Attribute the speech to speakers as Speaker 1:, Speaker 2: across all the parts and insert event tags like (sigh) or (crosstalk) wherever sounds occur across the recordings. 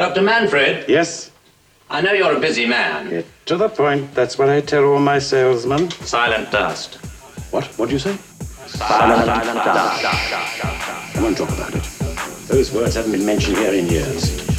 Speaker 1: Dr. Manfred,
Speaker 2: Yes?
Speaker 1: I know you're a busy man.
Speaker 2: Get to the point. That's what I tell all my salesmen.
Speaker 1: Silent dust.
Speaker 2: What? What do you say?
Speaker 1: Silent, silent dust.
Speaker 2: I won't talk about it. Those words haven't been mentioned here in years.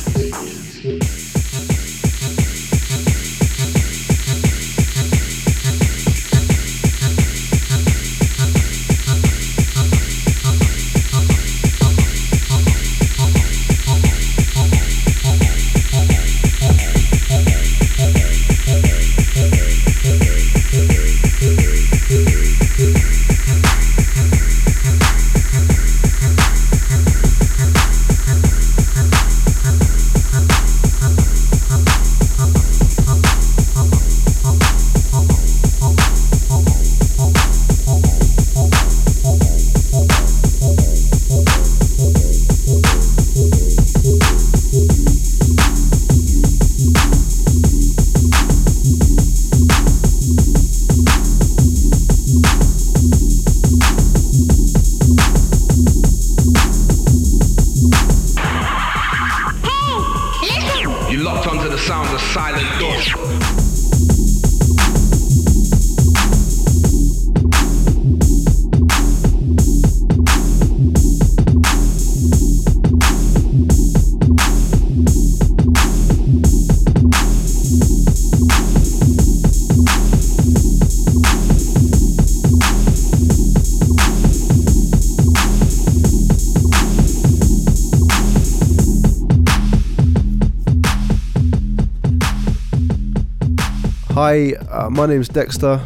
Speaker 3: Hi, uh, my name's Dexta,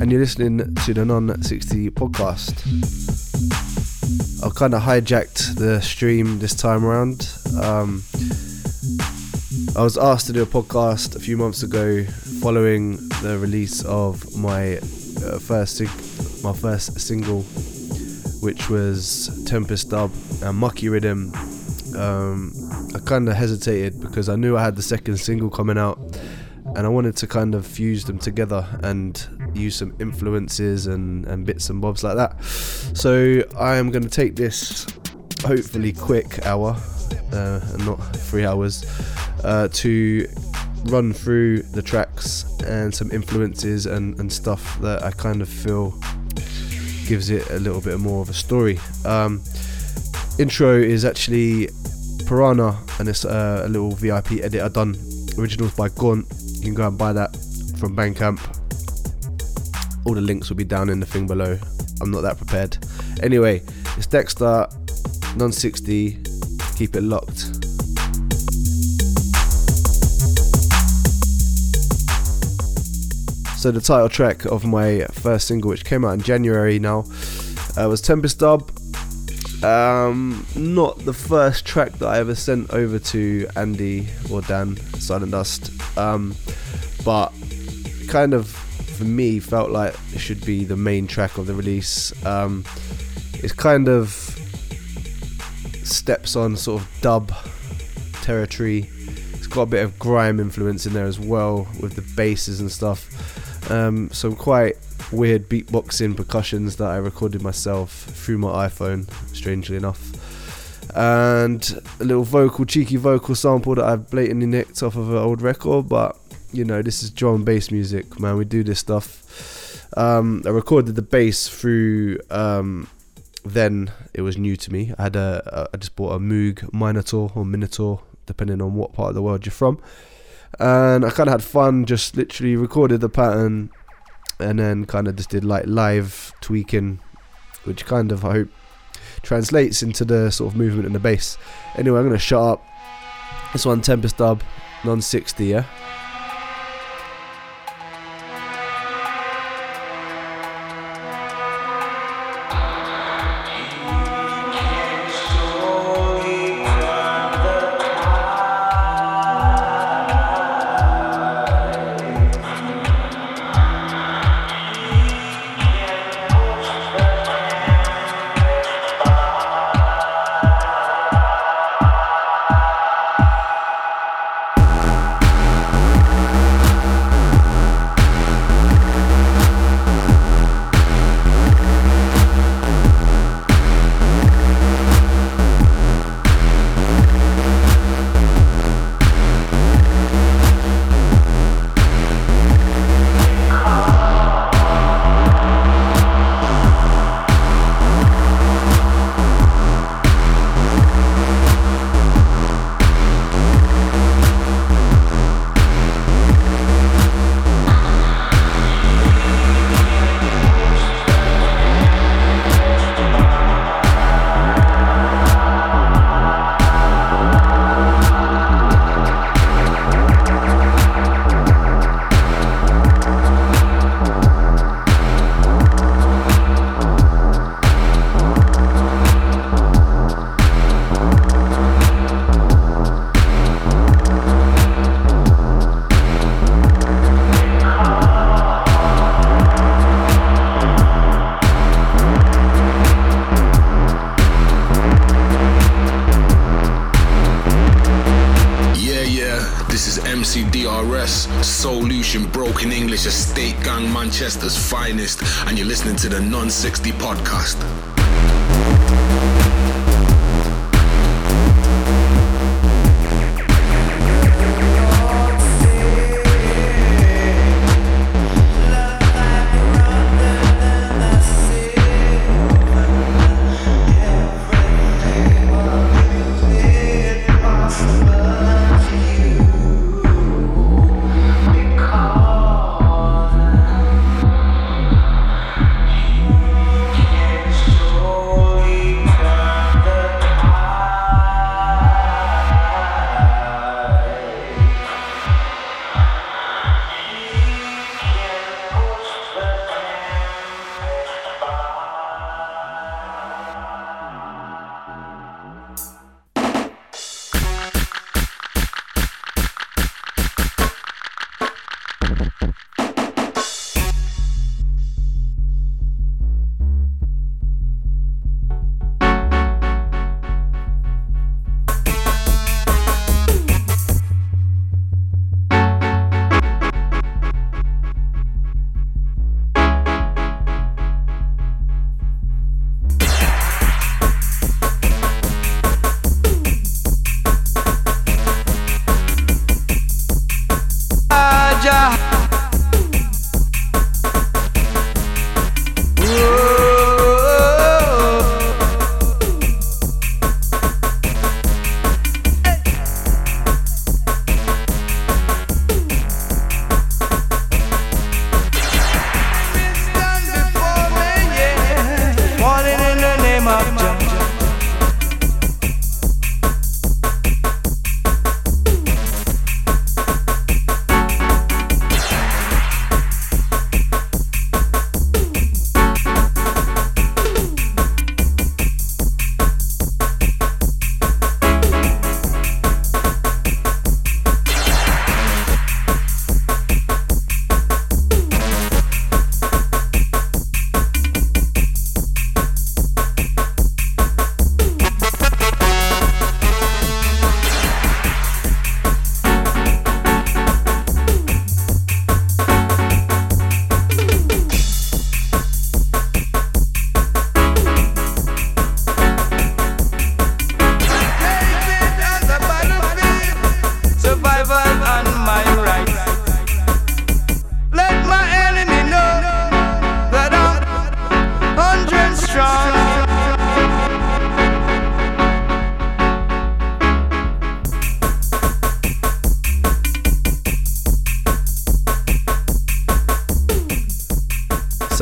Speaker 3: and you're listening to the Non 60 podcast. I've kind of hijacked the stream this time around. Um, I was asked to do a podcast a few months ago following the release of my uh, first my first single, which was Tempest Dub and Mukky Riddim. Um, I kind of hesitated because I knew I had the second single coming out and I wanted to kind of fuse them together and use some influences and, and bits and bobs like that. So I am going to take this hopefully quick hour, uh, not three hours, uh, to run through the tracks and some influences and, and stuff that I kind of feel gives it a little bit more of a story. Um, intro is actually Piranha and it's uh, a little VIP edit I done. Originals by Gaunt. You can go and buy that from Bandcamp. All the links will be down in the thing below. I'm not that prepared. Anyway, it's Dexta, non 60. Keep it locked. So the title track of my first single, which came out in January now, uh, was Tempest Dub. Um, not the first track that I ever sent over to Andy or Dan Silent Dust, um, but kind of for me felt like it should be the main track of the release. Um, it's kind of steps on sort of dub territory. It's got a bit of grime influence in there as well with the basses and stuff. Um, some quite weird beatboxing percussions that I recorded myself through my iPhone, strangely enough. And a little vocal, cheeky vocal sample that I've blatantly nicked off of an old record, but you know, this is drum and bass music, man. We do this stuff. Um, I recorded the bass through. Um, then it was new to me. I had a, a I just bought a Moog Minotaur or Minotaur, depending on what part of the world you're from. And I kind of had fun, just literally recorded the pattern, and then kind of just did like live tweaking, which kind of I hope translates into the sort of movement in the bass. Anyway, I'm gonna shut up. This one Tempest Dub, non 60, yeah.
Speaker 4: MCDRS, Solution, Broken English, Estate Gang, Manchester's finest, and you're listening to the Non 60 podcast.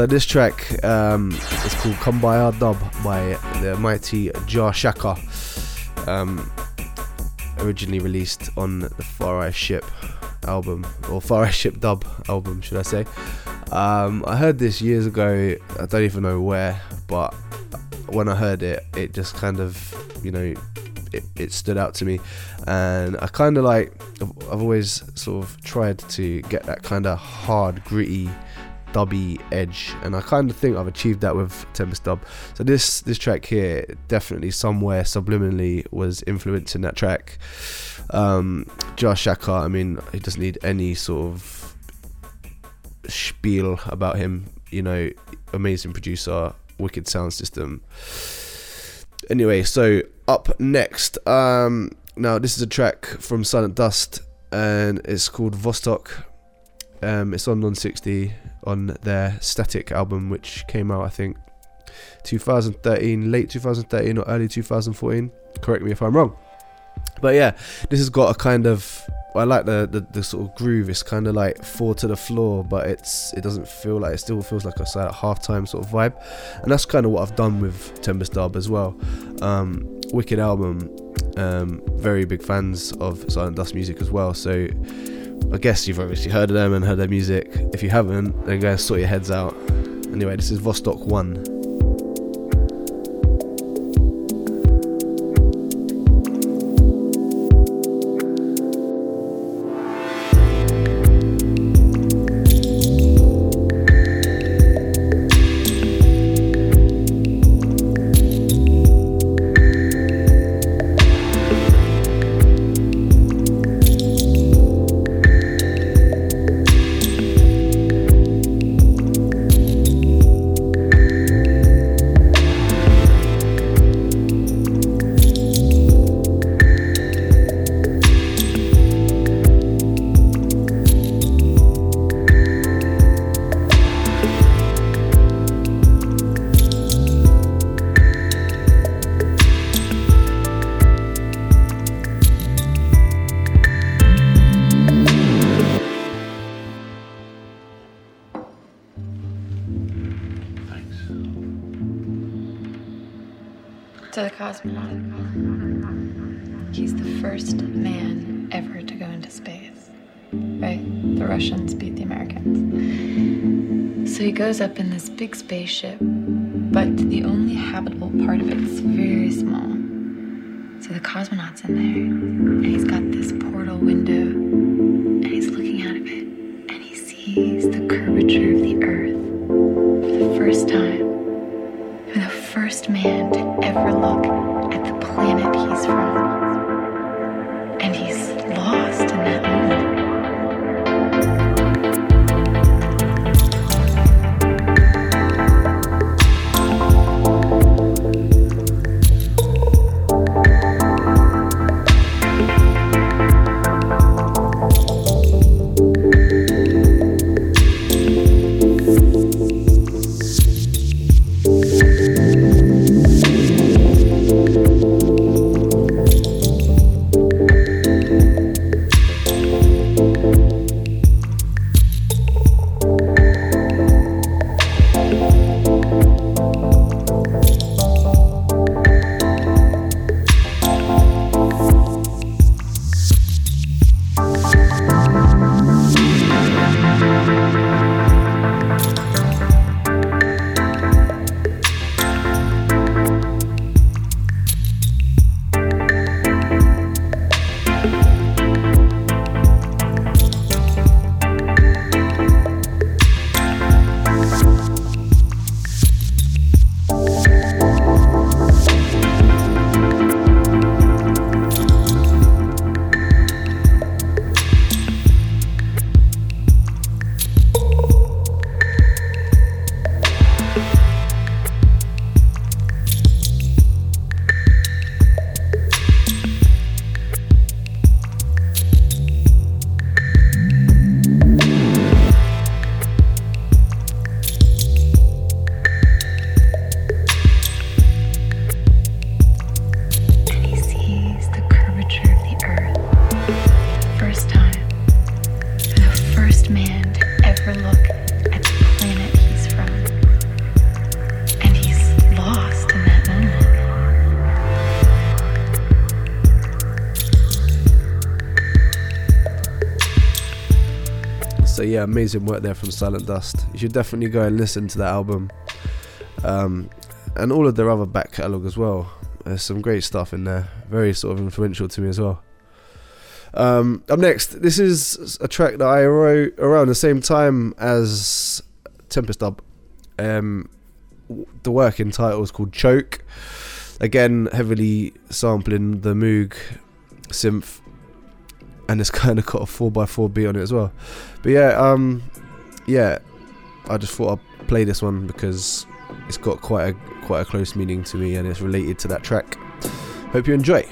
Speaker 3: This track um, is called "Kumbia Dub" by the mighty Jah Shaka. Um, originally released on the Far Eye Ship album or Far Eye Ship Dub album, should I say? Um, I heard this years ago. I don't even know where, but when I heard it, it just kind of, you know, it, it stood out to me, and I kind of like. I've always sort of tried to get that kind of hard, gritty dubby edge and I kind of think I've achieved that with Tempest Dub. So this this track here definitely somewhere subliminally was influencing that track. Um, Jah Shaka I mean he doesn't need any sort of spiel about him you know amazing producer wicked sound system. Anyway so up next um, now this is a track from Silent Dust and it's called Vostok um, it's on Non 60 on their Static album, which came out, I think, 2013, late 2013 or early 2014. Correct me if I'm wrong. But yeah, this has got a kind of. I like the, the, the sort of groove. It's kind of like four to the floor, but it's it doesn't feel like it still feels like a like halftime sort of vibe, and that's kind of what I've done with Tempest Dub as well. Um, wicked album. Um, very big fans of Silent Dust music as well. So I guess you've obviously heard of them and heard their music. If you haven't, then go sort your heads out. Anyway, this is Vostok 1.
Speaker 5: Sees the curvature of the Earth for the first time. For the first man to ever look at the planet he's from.
Speaker 3: So yeah, amazing work there from Silent Dust. You should definitely go and listen to that album, um, and all of their other back catalogue as well. There's some great stuff in there, very sort of influential to me as well. Um, up next, this is a track that I wrote around the same time as Tempest Dub. Um, the work in title is called Choke. Again, heavily sampling the Moog synth, and it's (laughs) kind of got a four x four beat on it as well. But yeah, um, yeah, I just thought I'd play this one because it's got quite a quite a close meaning to me, and it's related to that track. Hope you enjoy.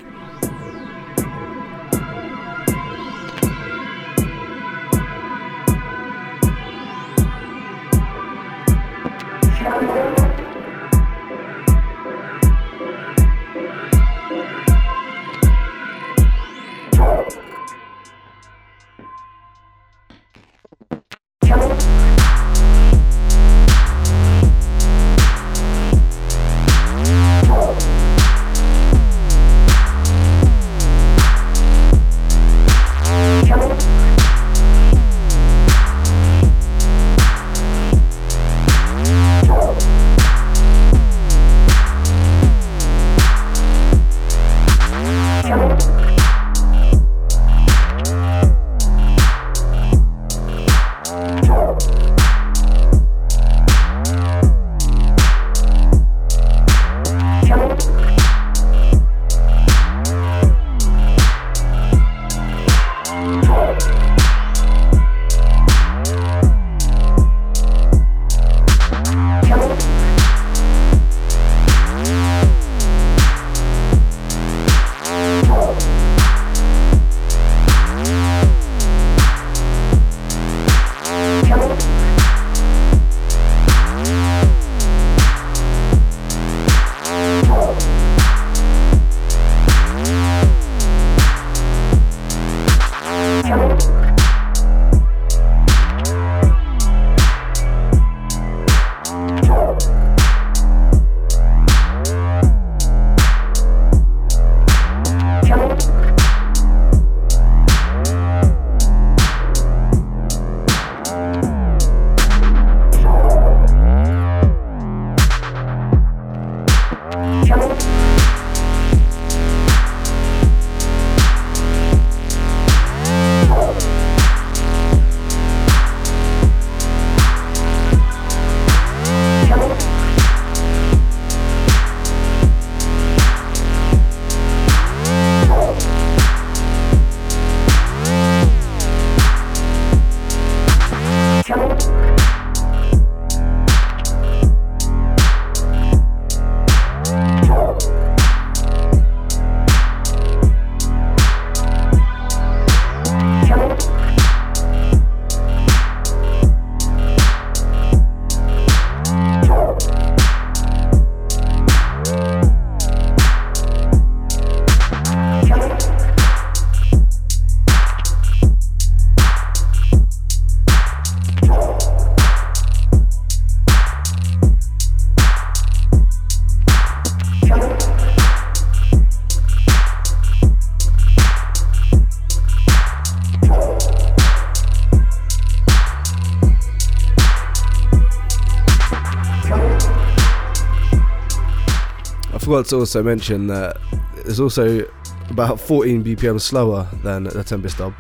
Speaker 3: Forgot to also mention that it's also about 14 BPM slower than the Tempest dub,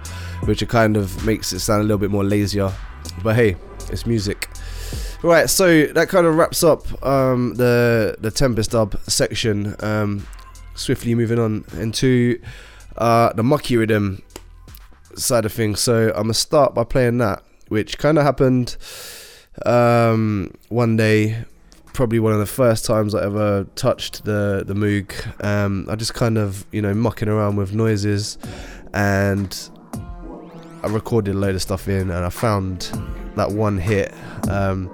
Speaker 3: which it kind of makes it sound a little bit more lazier. But hey, it's music. Right, so that kind of wraps up um, the the Tempest dub section. Um, swiftly moving on into uh, the Mukky Riddim side of things. So I'm gonna start by playing that, which kind of happened um, one day. Probably one of the first times I ever touched the the Moog. Um, I just kind of you know mucking around with noises, and I recorded a load of stuff in, and I found that one hit, um,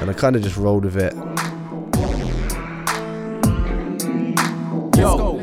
Speaker 3: and I kind of just rolled with it.
Speaker 6: Yo.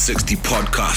Speaker 4: 60 podcast.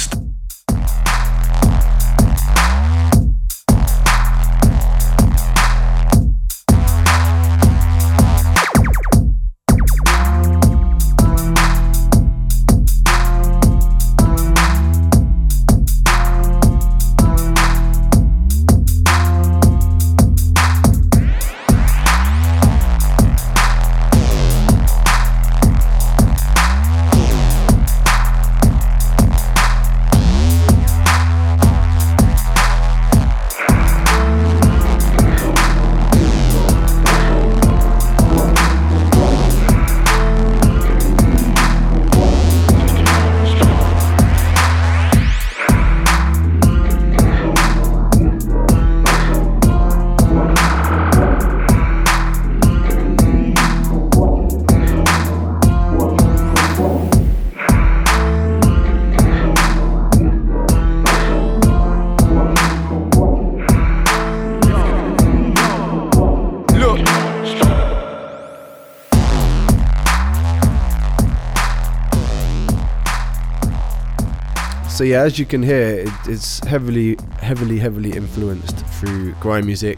Speaker 3: So yeah, as you can hear, it, it's heavily, heavily, heavily influenced through grime music.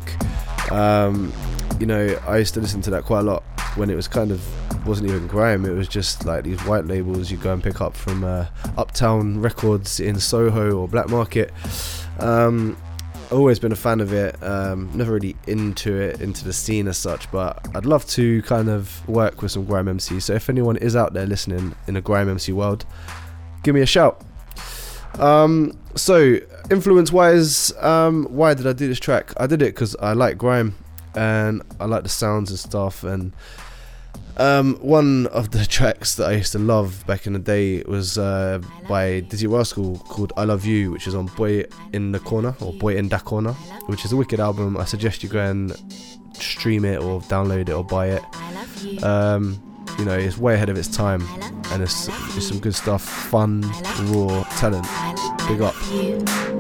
Speaker 3: Um, you know, I used to listen to that quite a lot when it was kind of wasn't even grime. It was just like these white labels you go and pick up from uh, Uptown Records in Soho or Black Market. Um, always been a fan of it. Um, never really into it, into the scene as such, but I'd love to kind of work with some grime MCs. So if anyone is out there listening in the grime MC world, give me a shout. Um, so influence wise, um, why did I do this track? I did it because I like grime and I like the sounds and stuff. And um, one of the (laughs) tracks that I used to love back in the day was uh, by Dizzee Rascal called "I Luv U," which is on Boy in the Corner or Boy in Da Corner, which is a wicked album. I suggest you go and stream it or download it or buy it. Um, you know, it's way ahead of its time, and it's, it's some good stuff. Fun, raw talent. Big up.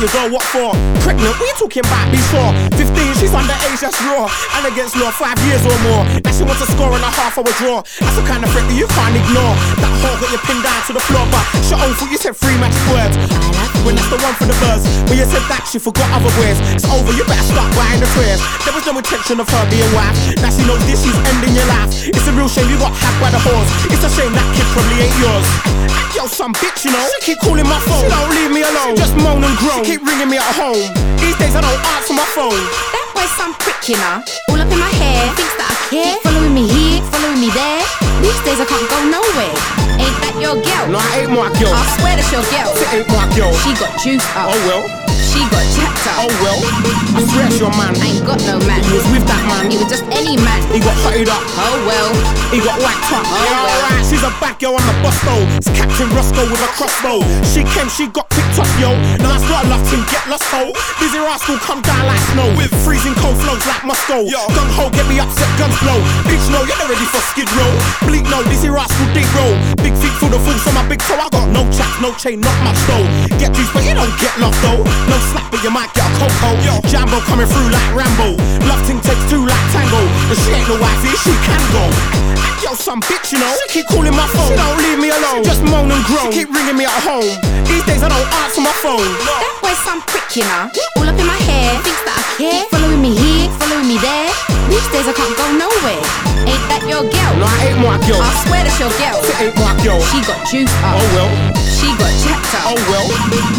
Speaker 6: you go, what for? Pregnant, you talking about before? 15, she's underage, that's raw. And against law, five years or more. Now she wants a score and a half a draw. That's the kind of threat that you can't ignore. That whore got you pinned down to the floor, but she own thought you said three magic words. When that's the one for the buzz. When you said that, she forgot other words. It's over, you better start buying the prayers. There was no intention of her being wife. Now she knows this, she's ending your life. It's a real shame you got hacked by the horse It's a shame that kid probably ain't yours. Yo, some bitch, you know. She keep calling my phone. She don't leave me alone. She just moan and groan. She keep ringing me at home. These days I don't answer my phone.
Speaker 7: Boy's some prick, you know. All up in my hair, thinks that I care. Following me here, following me there. These days I can't go nowhere. Ain't that your girl?
Speaker 6: No, I ain't my girl.
Speaker 7: I swear that's your girl.
Speaker 6: It ain't my girl.
Speaker 7: She got juice up.
Speaker 6: Oh well.
Speaker 7: She got jacked up.
Speaker 6: Oh well. I swear it's your man.
Speaker 7: I ain't got no man.
Speaker 6: He was with that man.
Speaker 7: He was just any man.
Speaker 6: He got hotted up.
Speaker 7: Oh well.
Speaker 6: He got whacked up.
Speaker 7: Oh,
Speaker 6: yeah,
Speaker 7: well.
Speaker 6: alright. She's a bad girl on the bus though. It's Captain Roscoe with a crossbow. She came, she got picked up, yo. Now that's not a love team, get lost, ho. Busy rascal come down like snow. With freezing cold flows like Moscow. Gun ho, get me upset, guns blow. Bitch, no, you're not ready for skid row. Bleak, no, this Dizzee Rascal, deep roll. Big feet full of fools on my big toe. I got no chaps, no chain, not much though. Get juice, but you don't get love though. No slap, but you might get a cocoa. Jambo coming through like Rambo. Love ting takes two like tango. But she ain't no wifey, she can go. Yo, some bitch, you know. She keep calling my phone. She don't leave me alone. Just moan and groan. She keep ringing me at home. These days I don't answer my phone.
Speaker 7: That boy's some prick, you know. All up in my hair, thinks that I care. Following me here, following me there. These days I can't go nowhere. Ain't that your girl?
Speaker 6: No, I ain't my girl.
Speaker 7: I swear that's your girl.
Speaker 6: It ain't my girl.
Speaker 7: She got juice up.
Speaker 6: Oh well.
Speaker 7: She got.
Speaker 6: Oh well.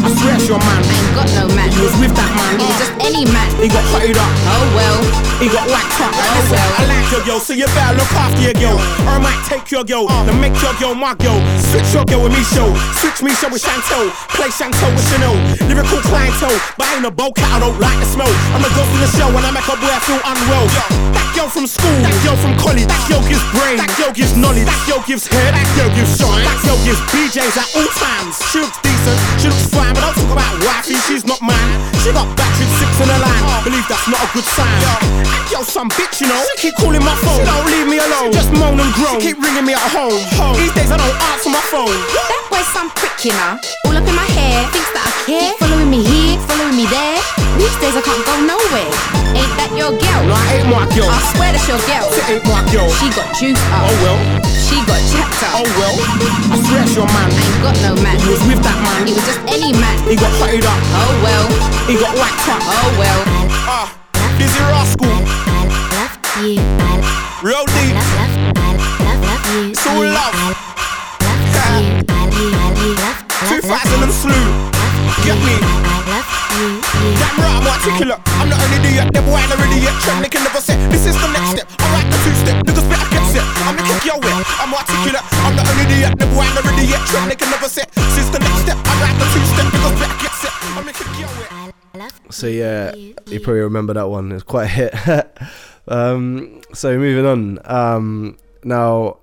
Speaker 6: I swear it's your man.
Speaker 7: I ain't got no man.
Speaker 6: He was with that man.
Speaker 7: He was just any man.
Speaker 6: He got hotted up.
Speaker 7: Oh well.
Speaker 6: He got whacked up.
Speaker 7: Oh, well.
Speaker 6: I like your girl, so you better look after your girl. Or I might take your girl, uh. then make your girl my girl. Switch your girl with me show. Switch me show with Chantel. Play Chantel with Chanel. Lyrical clientele, but I ain't a bow cat, I don't like the smell. I'm the ghost in the show when I make a boy I feel unwell. That girl from school, that girl from college, that girl gives brain, that girl gives knowledge, that girl gives hair, that girl gives shine, that girl gives BJs at all times. She looks decent, she looks fine, but don't talk about wifey, she's not mine. She got battered six in a line, believe that's not a good sign. And yo, some bitch, you know, she keep calling my phone, she don't leave me alone, just moan and groan, she keep ringing me at home. home. These days I don't answer my phone.
Speaker 7: That boy's some prick, you know. All up in my hair, thinks that I care. Following me here, following me there. These days I can't go nowhere. Ain't that your girl?
Speaker 6: No, I ain't my girl.
Speaker 7: I swear that's your girl.
Speaker 6: It ain't my girl.
Speaker 7: She got juice up.
Speaker 6: Oh well.
Speaker 7: She got jacked up.
Speaker 6: Oh well. I swear it's your man.
Speaker 7: I ain't got no man.
Speaker 6: He was with that man.
Speaker 7: He was just any man.
Speaker 6: He got hotted up.
Speaker 7: Oh well.
Speaker 6: He got whacked up.
Speaker 7: Oh well.
Speaker 6: Ah, Dizzee Rascal. Real deep. It's all love. (laughs) 2000 and slew. Get me. Damn right, I'm articulate. I'm not an idiot, never ain't an idiot. Trend they can never say, this is the next step. I write the two step, niggas better get set. I'm the kick your way. I'm articulate. I'm not an idiot, never ain't an idiot. Trend they can never say, this is the next step. I write the two step, niggas better get set. I'm the kick your way.
Speaker 3: So yeah, you probably remember that one. It was quite a hit. (laughs) um, so moving on. Um, now,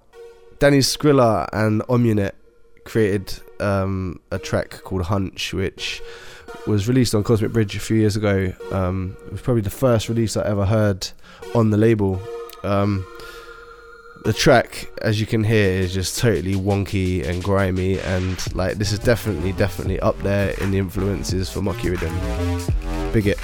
Speaker 3: Danny Scrilla and Om Unit created um, a track called Hunch, which was released on Cosmic Bridge a few years ago. Um, it was probably the first release I ever heard on the label. Um, the track, as you can hear, is just totally wonky and grimy, and like this is definitely, definitely up there in the influences for Mukky Riddim. Big it.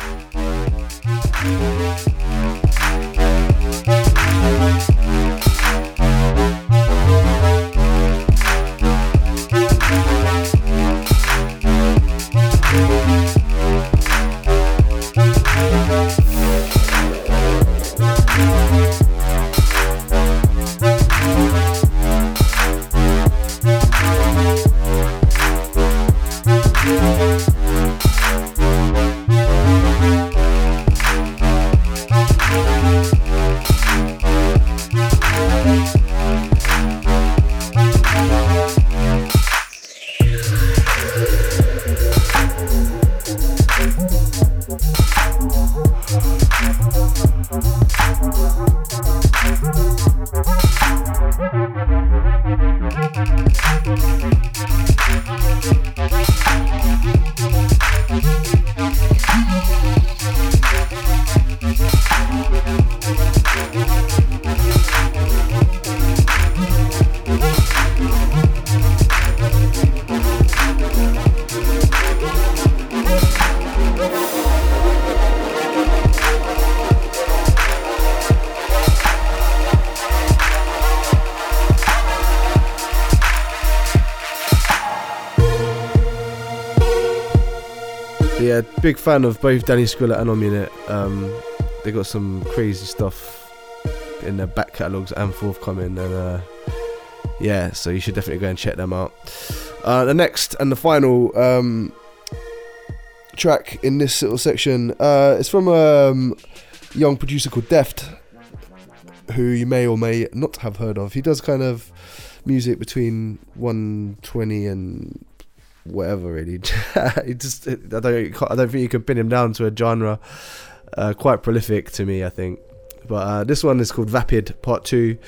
Speaker 3: Big fan of both Danny Scrilla and Om Unit. Um, they got some crazy stuff in their back catalogs and forthcoming, and uh, yeah, so you should definitely go and check them out. Uh, the next and the final um, track in this little section uh, is from um, young producer called Deft, who you may or may not have heard of. He does kind of music between 120 and whatever really. (laughs) just I don't I don't think you can pin him down to a genre. Uh, quite prolific to me, I think. But uh, this one is called Vapid Part Two,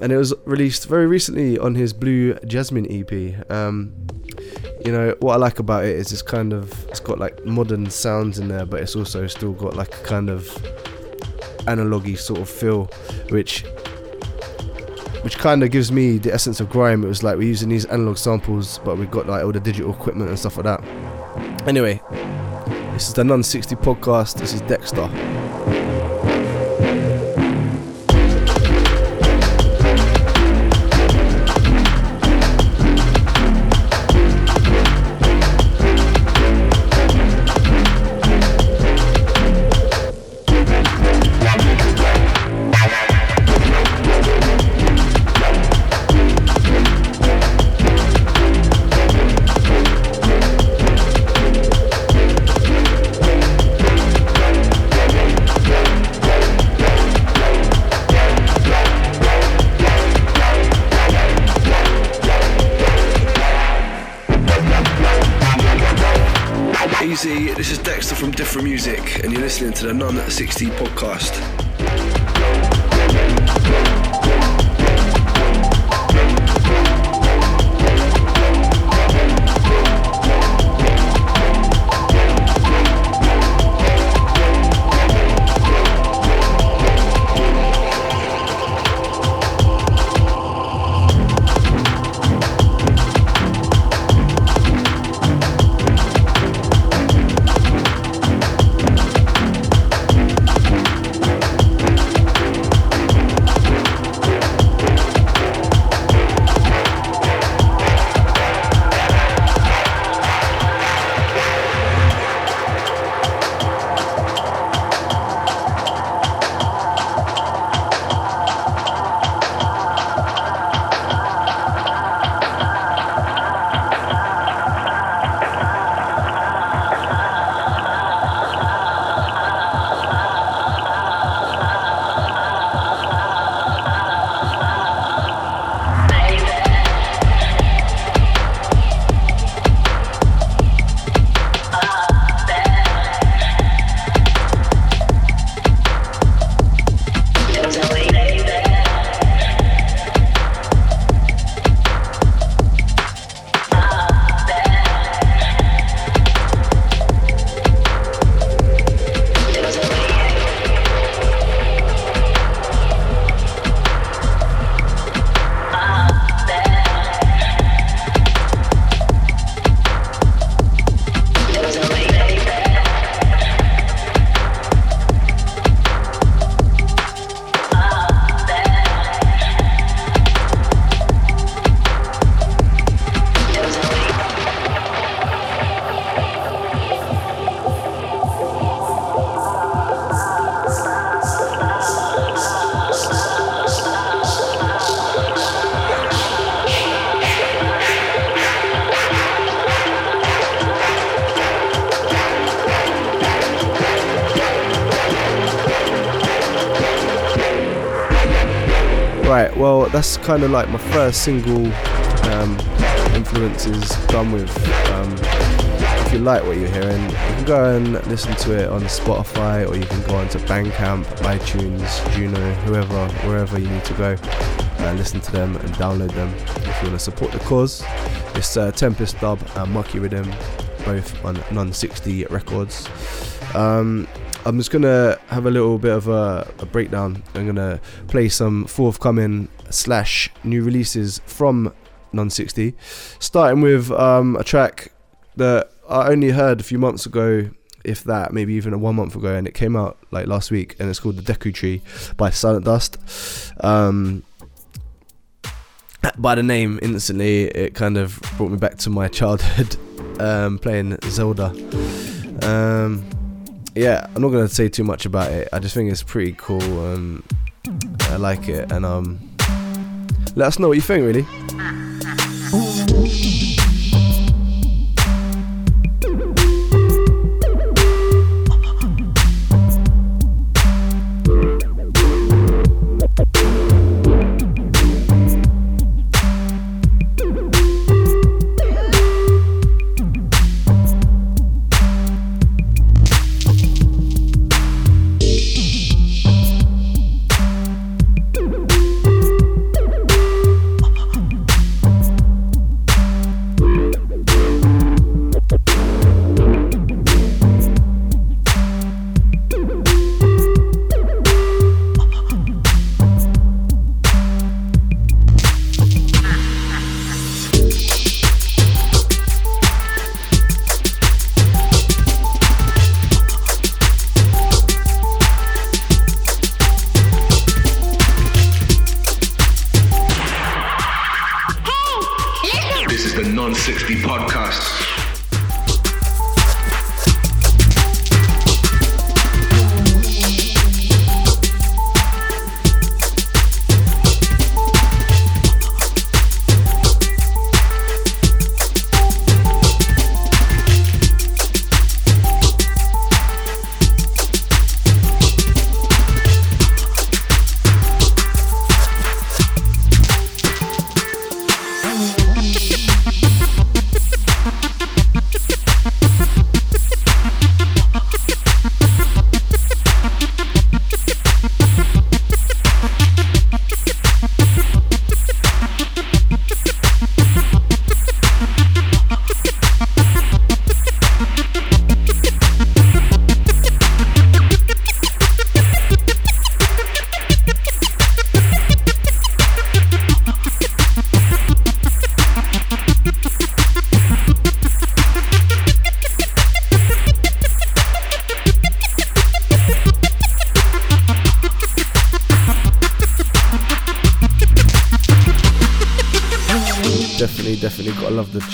Speaker 3: and it was released very recently on his Blue Jasmine EP. Um, you know what I like about it is it's kind of it's got like modern sounds in there, but it's also still got like a kind of analogy sort of feel, which which kind of gives me the essence of grime. It was like we're using these analog samples, but we've got like all the digital equipment and stuff like that. Anyway, this is the Non 60 podcast. This is Dexta. Listening to the Non 60 podcast. That's kind of like my first single um, influences done with. Um, if you like what you're hearing, you can go and listen to it on Spotify or you can go onto Bandcamp, iTunes, Juno, whoever, wherever you need to go and listen to them and download them if you want to support the cause. It's uh, Tempest Dub and Mukky Riddim, both on none60 Records. Um, I'm just gonna have a little bit of a, a, breakdown. I'm gonna play some forthcoming slash new releases from none60, starting with um, a track that I only heard a few months ago, if that, maybe even a one month ago, and it came out like last week, and it's called The Deku Tree by Silent Dust. Um, by the name, instantly, it kind of brought me back to my childhood (laughs) um, playing Zelda. Um, yeah, I'm not gonna say too much about it. I just think it's pretty cool. Um, I like it, and um, let us know what you think, really.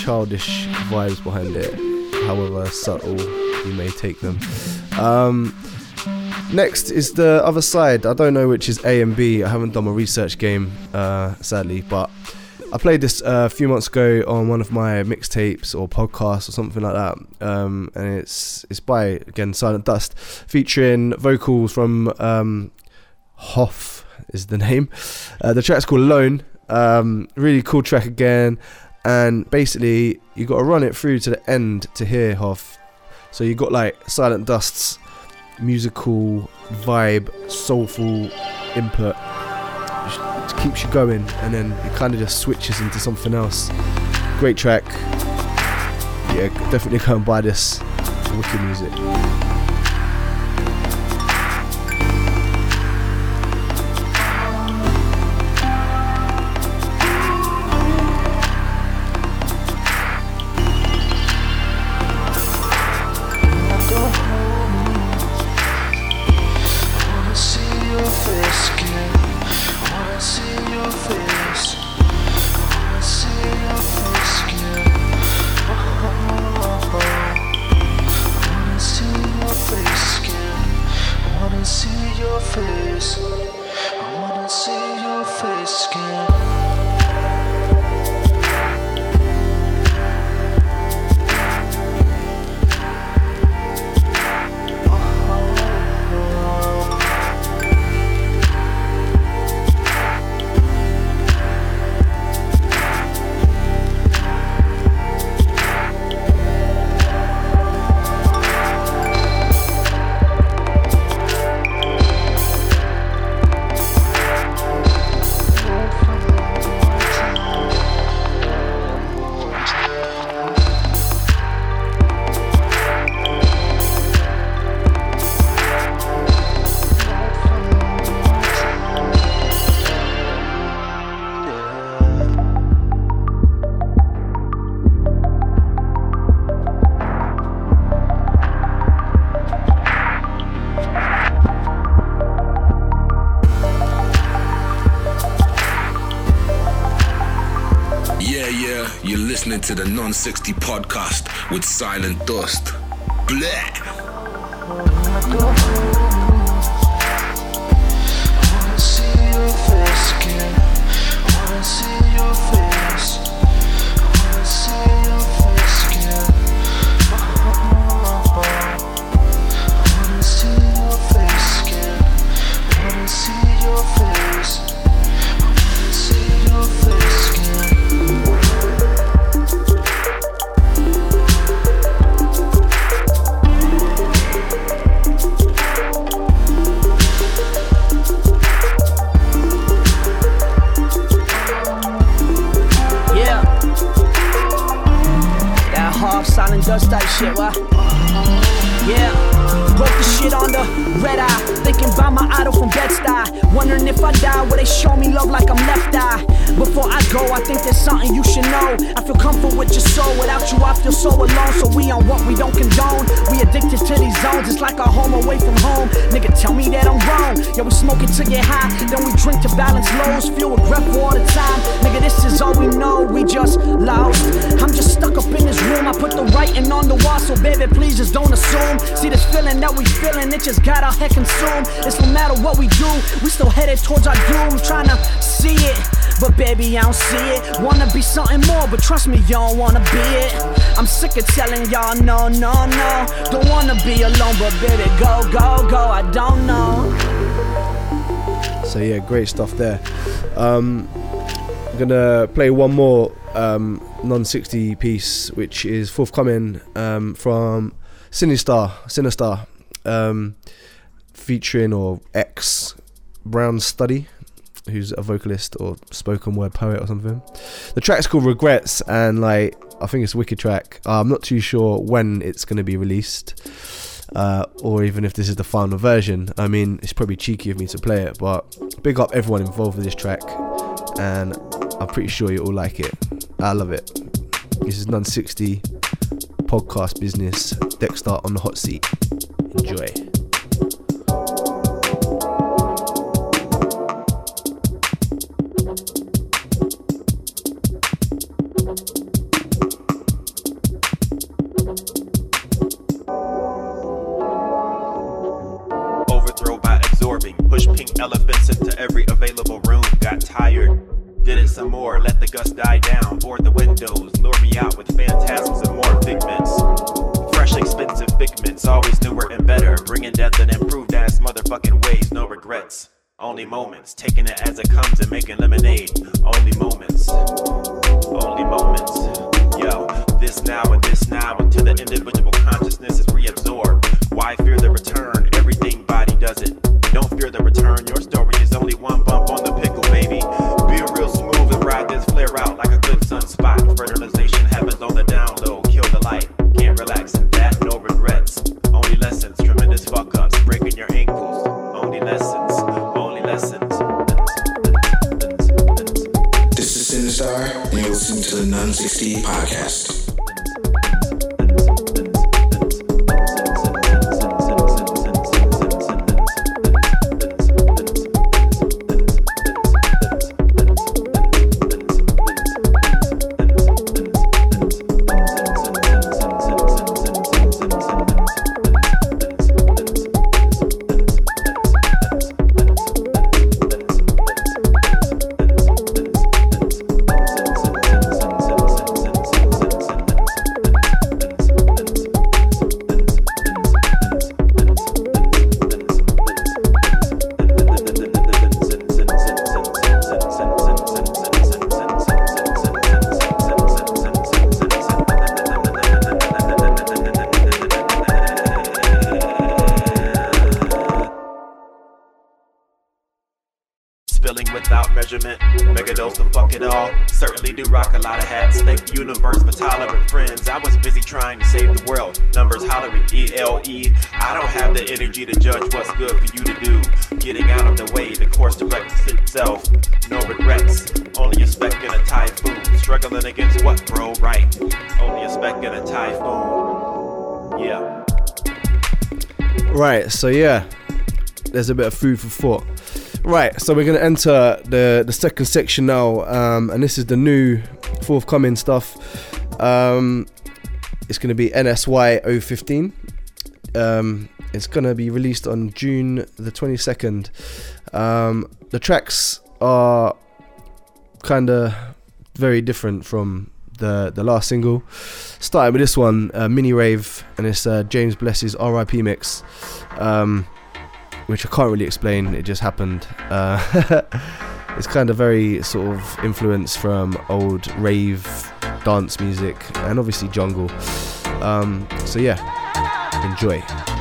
Speaker 3: Childish vibes behind it, however subtle you may take them. Um, next is the other side. I don't know which is A and B. I haven't done my research game, uh, sadly, but I played this uh, a few months ago on one of my mixtapes or podcasts or something like that, um, and it's it's by again Silent Dust, featuring vocals from um, Hof is the (laughs) name. Uh, the track's called Alone. Um, really cool track again, and basically you got to run it through to the end to hear Hof. So you got like Silent Dust's musical vibe, soulful input keeps you going, and then it kind of just switches into something else. Great track. Yeah, definitely go and buy this. Wicked music.
Speaker 4: To the Non 60 podcast with Silent Dust. Blech.
Speaker 8: but trust me, you don't assume. See this feeling that we're feeling. It just got our head consumed. It's no matter what we do. We still headed towards our doom. Tryna see it. But baby, I don't see it. wanna be something more, but trust me, y'all wanna be it. I'm sick of telling y'all no, no, no. Don't wanna be alone, but baby, go, go, go. I don't know.
Speaker 3: So yeah, great stuff there. Um, I'm gonna play one more um, non-60 piece, which is forthcoming um, from Sinistarr, Sinistarr, um, featuring or ex Brownstudy who's a vocalist or spoken word poet or something. The track's called Regrets, and like I think it's a wicked track. Uh, I'm not too sure when it's to be released, uh, or even if this is the final version. I mean, it's probably cheeky of me to play it, but big up everyone involved with this track, and I'm pretty sure you all like it. I love it. This is none60 podcast business. Dexta on the hot seat. Enjoy.
Speaker 9: Overthrow Push pink elephants into every available room. Got tired. Did it some more. Let the gust die down. Board the windows. Lure me out with phantasms and more figments. Fresh, expensive figments. Always newer and better. Bringing death in improved ass motherfucking ways. No regrets. Only moments. Taking it as it comes and making lemonade. Only moments. Only moments. Yo, this now and this now until the individual consciousness is reabsorbed. Why fear the return? Everything body does it. Don't fear the return. Your story is only one bump on the pickle, baby. Be real smooth and ride this flare out like a good sunspot. Fertilization happens on the down low. Kill the light. Can't relax in that. No regrets. Only lessons. Tremendous fuck ups. Breaking your ankles. Only lessons. Only lessons.
Speaker 4: This is Sinistarr, and you're listening to the none60 podcast.
Speaker 9: Busy trying to save the world. Numbers hollering E L E. I don't have the energy to judge what's good for you to do. Getting out of the way, the course directs itself. No regrets, only a speck in a typhoon. Struggling against what, bro? Right. Only a speck in a typhoon. Yeah.
Speaker 3: Right, so yeah, there's a bit of food for thought. Right, so we're gonna enter the the second section now, um, and this is the new forthcoming stuff. Um, it's gonna be NSY 015. Um, it's gonna be released on June the 22nd. Um, the tracks are kind of very different from the the last single. Starting with this one, uh, Minirave, and it's uh, James Bless's RIP mix, um, which I can't really explain. It just happened. Uh, (laughs) it's kind of very sort of influenced from old rave dance music and obviously jungle. Um, so yeah, enjoy.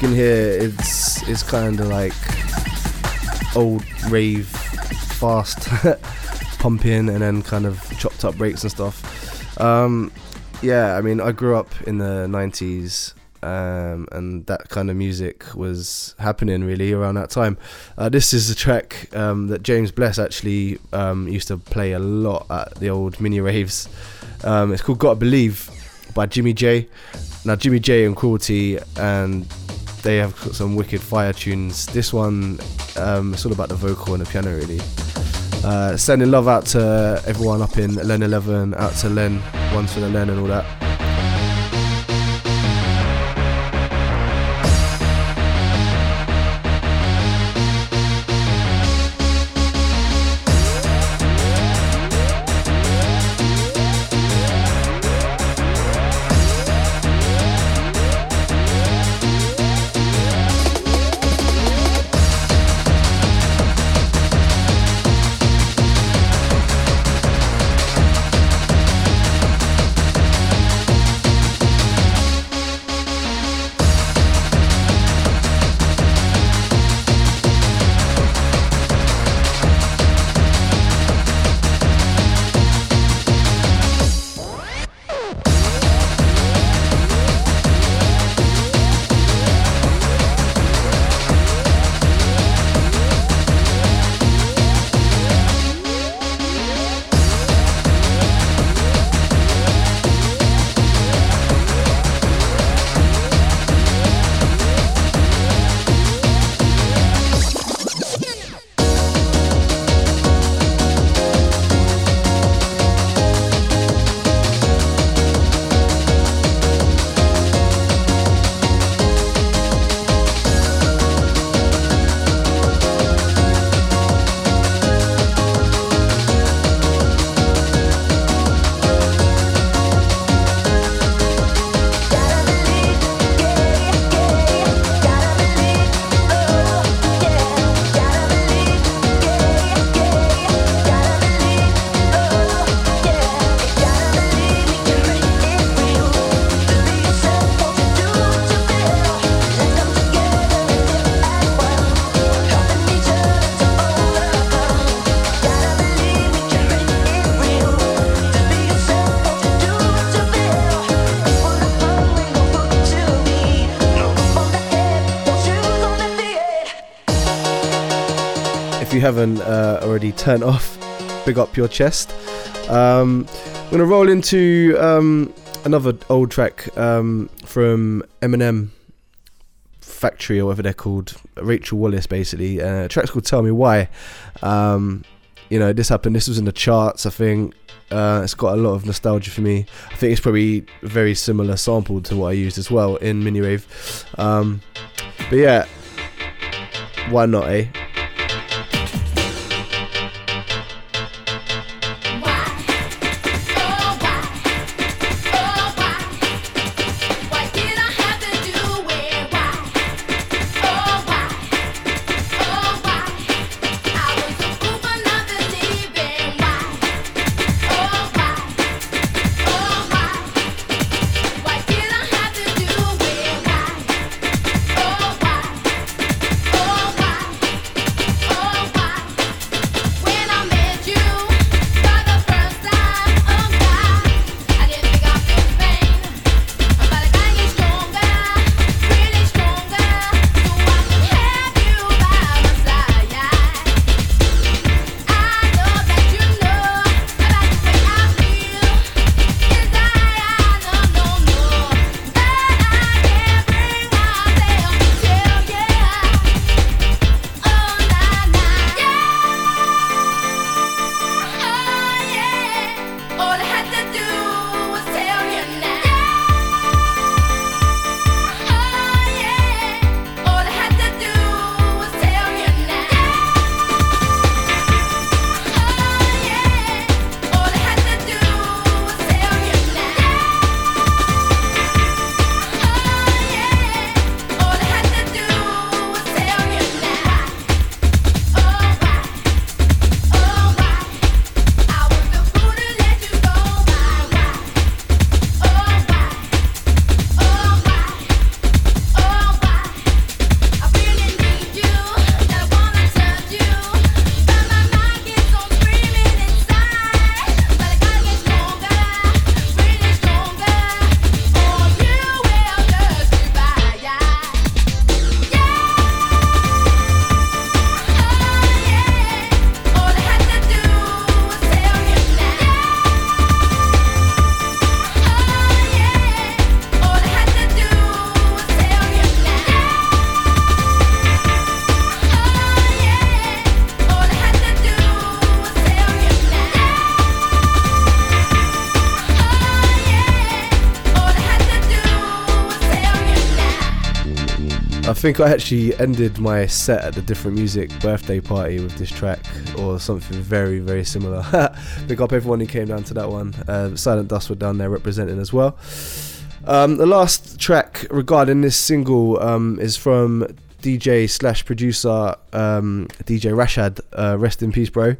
Speaker 3: Can hear, it's it's kind of like old rave, fast (laughs) pumping, and then kind of chopped up breaks and stuff. Um, yeah, I mean, I grew up in the '90s, um, and that kind of music was happening really around that time. Uh, this is a track um, that James Bless actually um, used to play a lot at the old mini raves. Um, it's called "Gotta Believe" by Jimmy J. Now Jimmy J and Cru-L-T and they have some wicked fire tunes. This one, um, it's all about the vocal and the piano, really. Uh, sending love out to everyone up in Len 11, out to Len, ones for the Len and all that. Haven't uh, already turned (laughs) off, big up your chest. Um, I'm gonna roll into um, another old track um, from Eminem Factory or whatever they're called, Rachel Wallace basically. Uh, track's called Tell Me Why. Um, you know, this happened. This was in the charts. I think uh, it's got a lot of nostalgia for me. I think it's probably very similar sample to what I used as well in mini rave. Um, but yeah, why not, eh? Think I actually ended my set at the Diffrent Music birthday party with this track or something very, very similar. (laughs) Big up everyone who came down to that one. Uh, Silent Dust were down there representing as well. Um, the last track regarding this single um, is from DJ slash producer um, DJ Rashad. Uh, rest in peace, bro.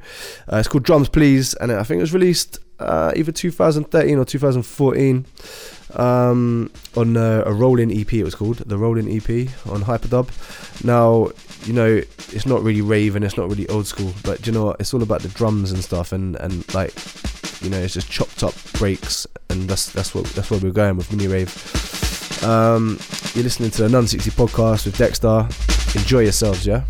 Speaker 3: Uh, it's called Drums Please, and I think it was released uh, either 2013 or 2014 um, on a, a, rolling EP. It was called the Rolling EP on Hyperdub. Now, you know, it's not really rave and it's not really old school, but you know what? It's all about the drums and stuff, and and like, you know, it's just chopped up breaks, and that's that's what that's where we're going with mini rave. Um, you're listening to the none60 podcast with Dexta. Enjoy yourselves, yeah.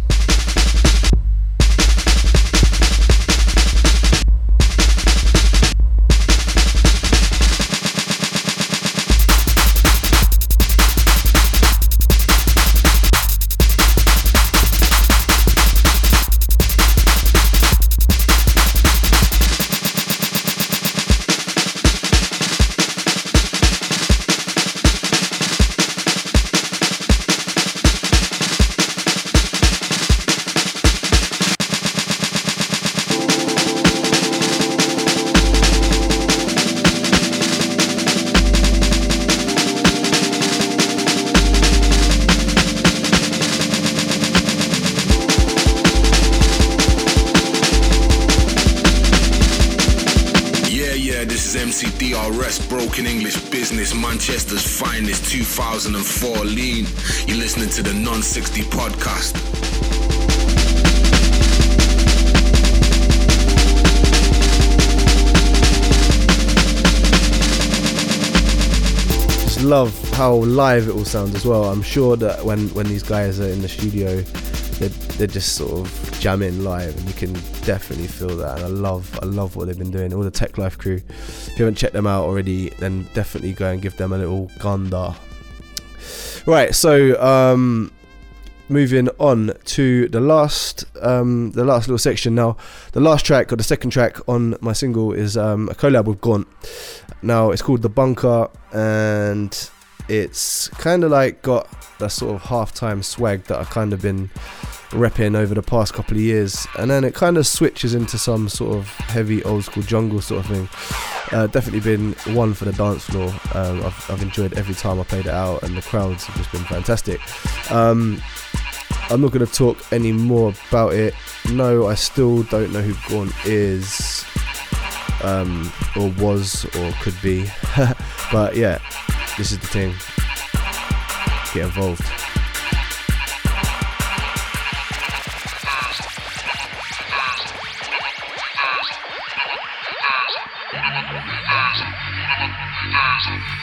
Speaker 4: Manchester's finest 2004 lean. You're listening to the none60 podcast.
Speaker 3: Just love how live it all sounds as well. I'm sure that when, when these guys are in the studio, they're, they're just sort of jamming live, and you can definitely feel that. And I love, I love what they've been doing. All the Teklife crew. You haven't checked them out already, then definitely go and give them a little ganda. Right, so um, moving on to the last, um, the last little section. Now, the last track or the second track on my single is um, a collab with Gaunt. Now, it's called The Bunker, and it's kind of like got that sort of halftime swag that I've kind of been repping over the past couple of years, and then it kind of switches into some sort of heavy old school jungle sort of thing. Uh, definitely been one for the dance floor. Um, I've, I've, enjoyed every time I played it out, and the crowds have just been fantastic. Um, I'm not going to talk any more about it. No, I still don't know who Gaunt is, um, or was, or could be. (laughs) but yeah, this is the thing. Get involved.
Speaker 10: What about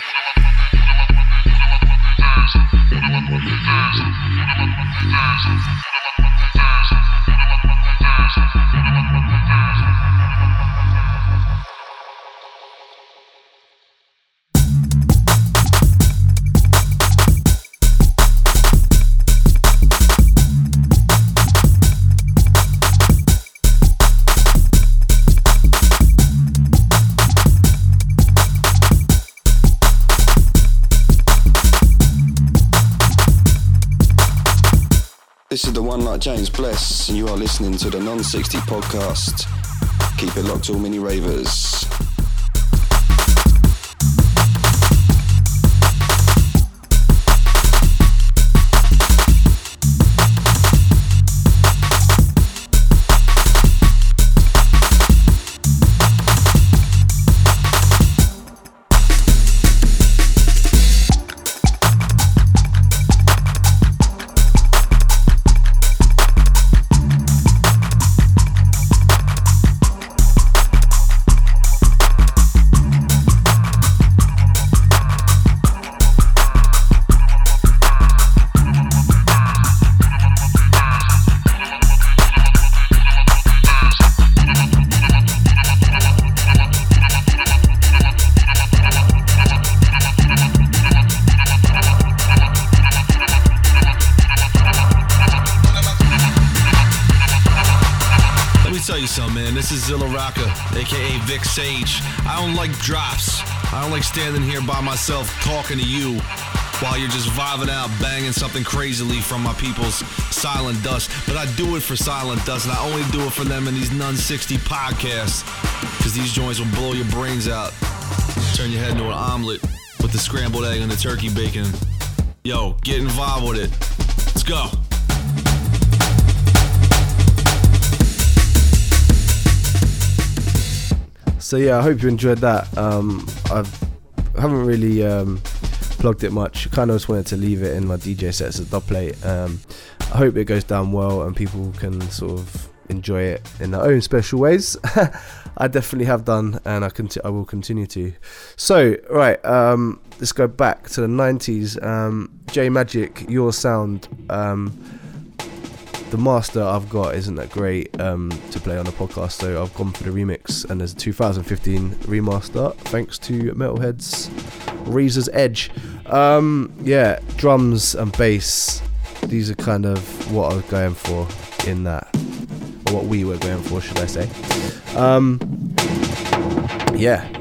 Speaker 10: James Bless, and you are listening to the none60 podcast. Keep it locked, all mini ravers.
Speaker 11: Like standing here by myself talking to you. while you're just vibing out, banging something crazily from my people's Silent Dust. But I do it for Silent Dust, and I only do it for them in these none60 podcasts. Because these joints will blow your brains out, turn your head into an omelet with the scrambled egg and the turkey bacon. Yo, get involved with it. Let's go.
Speaker 3: So yeah, I hope you enjoyed that. Um, I've haven't really um, plugged it much. Kind of just wanted to leave it in my DJ sets as a dub plate. Um, I hope it goes down well and people can sort of enjoy it in their own special ways. (laughs) I definitely have done, and I conti- I will continue to. So right, um, let's go back to the '90s. Um, J Majik, your sound. The master I've got isn't that great um, to play on a podcast, so I've gone for the remix, and there's a 2015 remaster thanks to Metalheadz Razor's Edge. Um, yeah, drums and bass, these are kind of what I was going for in that, or what we were going for, should I say. Um, yeah.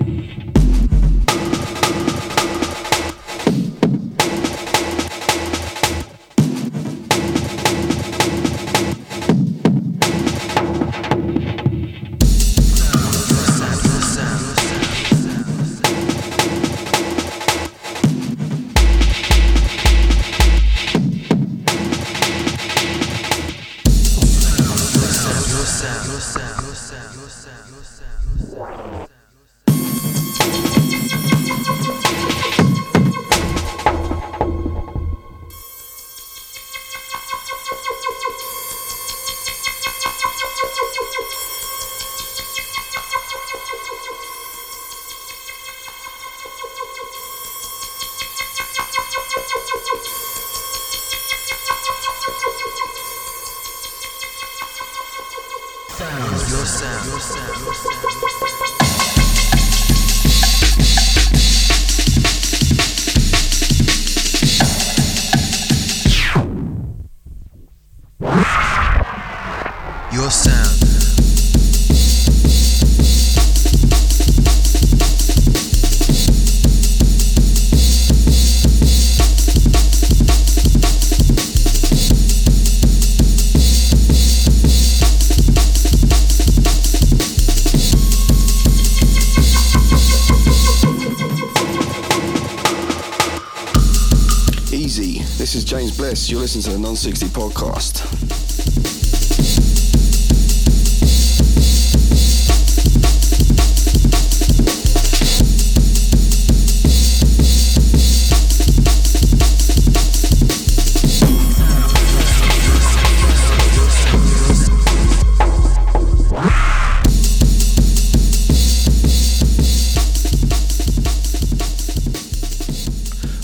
Speaker 10: 60 podcast.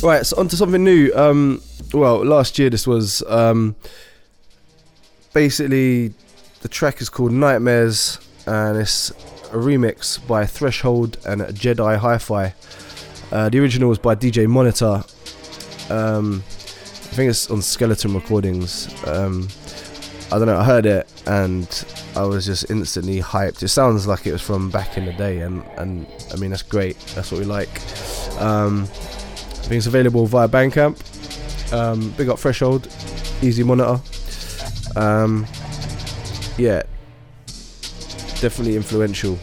Speaker 3: Right, so onto something new. Um, well, last year this was um, basically the track is called Nightmares, and it's a remix by Threshold and Jedi Hi-Fi. Uh, the original was by DJ Monita. Um, I think it's on Skeleton Recordings. Um, I don't know. I heard it and I was just instantly hyped. It sounds like it was from back in the day, and and I mean that's great. That's what we like. Um, I think it's available via Bandcamp. Um, big up Threshold, Easy Monita. Um, yeah, definitely influential.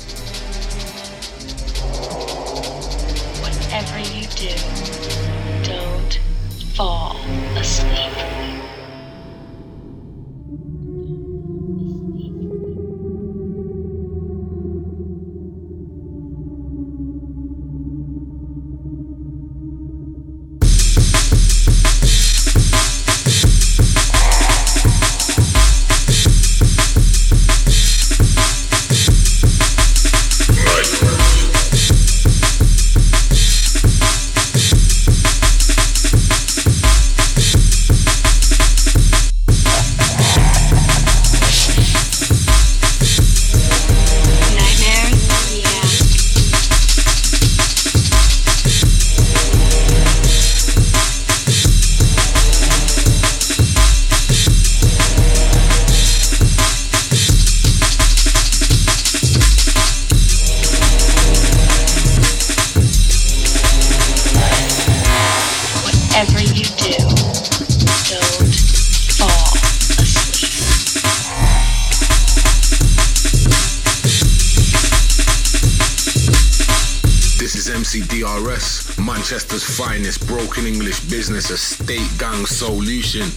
Speaker 4: Manchester's finest broken English business estate gang solution,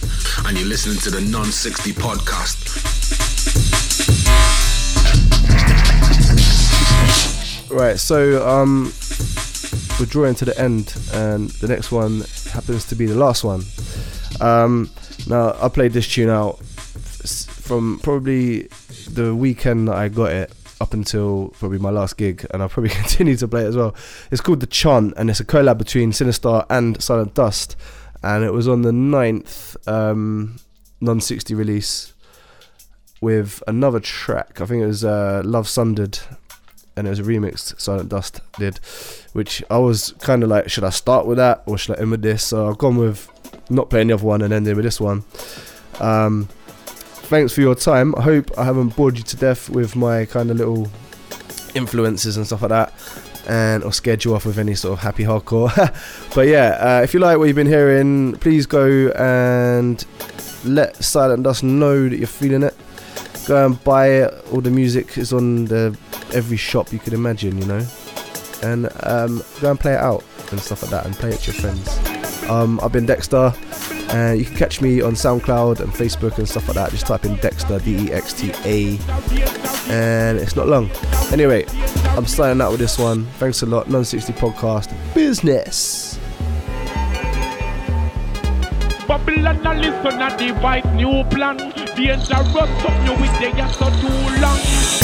Speaker 4: and you're listening to the none60 podcast.
Speaker 3: Right, so um, we're drawing to the end, and the next one happens to be the last one. Um, now, I played this tune out from probably the weekend that I got it up until probably my last gig, and I'll probably (laughs) continue to play it as well. It's called The Chant, and it's a collab between Sinistarr and Silent Dust, and it was on the 9th um, none60 release with another track. I think it was uh, Love Sundered, and it was a remix Silent Dust did, which I was kind of like, should I start with that or should I end with this? So I've gone with not playing the other one and ending with this one. Um, thanks for your time. I hope I haven't bored you to death with my kind of little influences and stuff like that. And or scared you off with any sort of happy hardcore. (laughs) but yeah, uh, if you like what you've been hearing, please go and let Silent Dust know that you're feeling it. Go and buy it. All the music is on the every shop you could imagine, you know. And um, go and play it out and stuff like that, and play it to your friends. Um, I've been Dexta, and you can catch me on SoundCloud and Facebook and stuff like that. Just type in Dexta, D E X T A, and it's not long. Anyway, I'm signing out with this one. Thanks a lot. none60 podcast business.
Speaker 12: Babylon listen a devise new plan. You with the too long.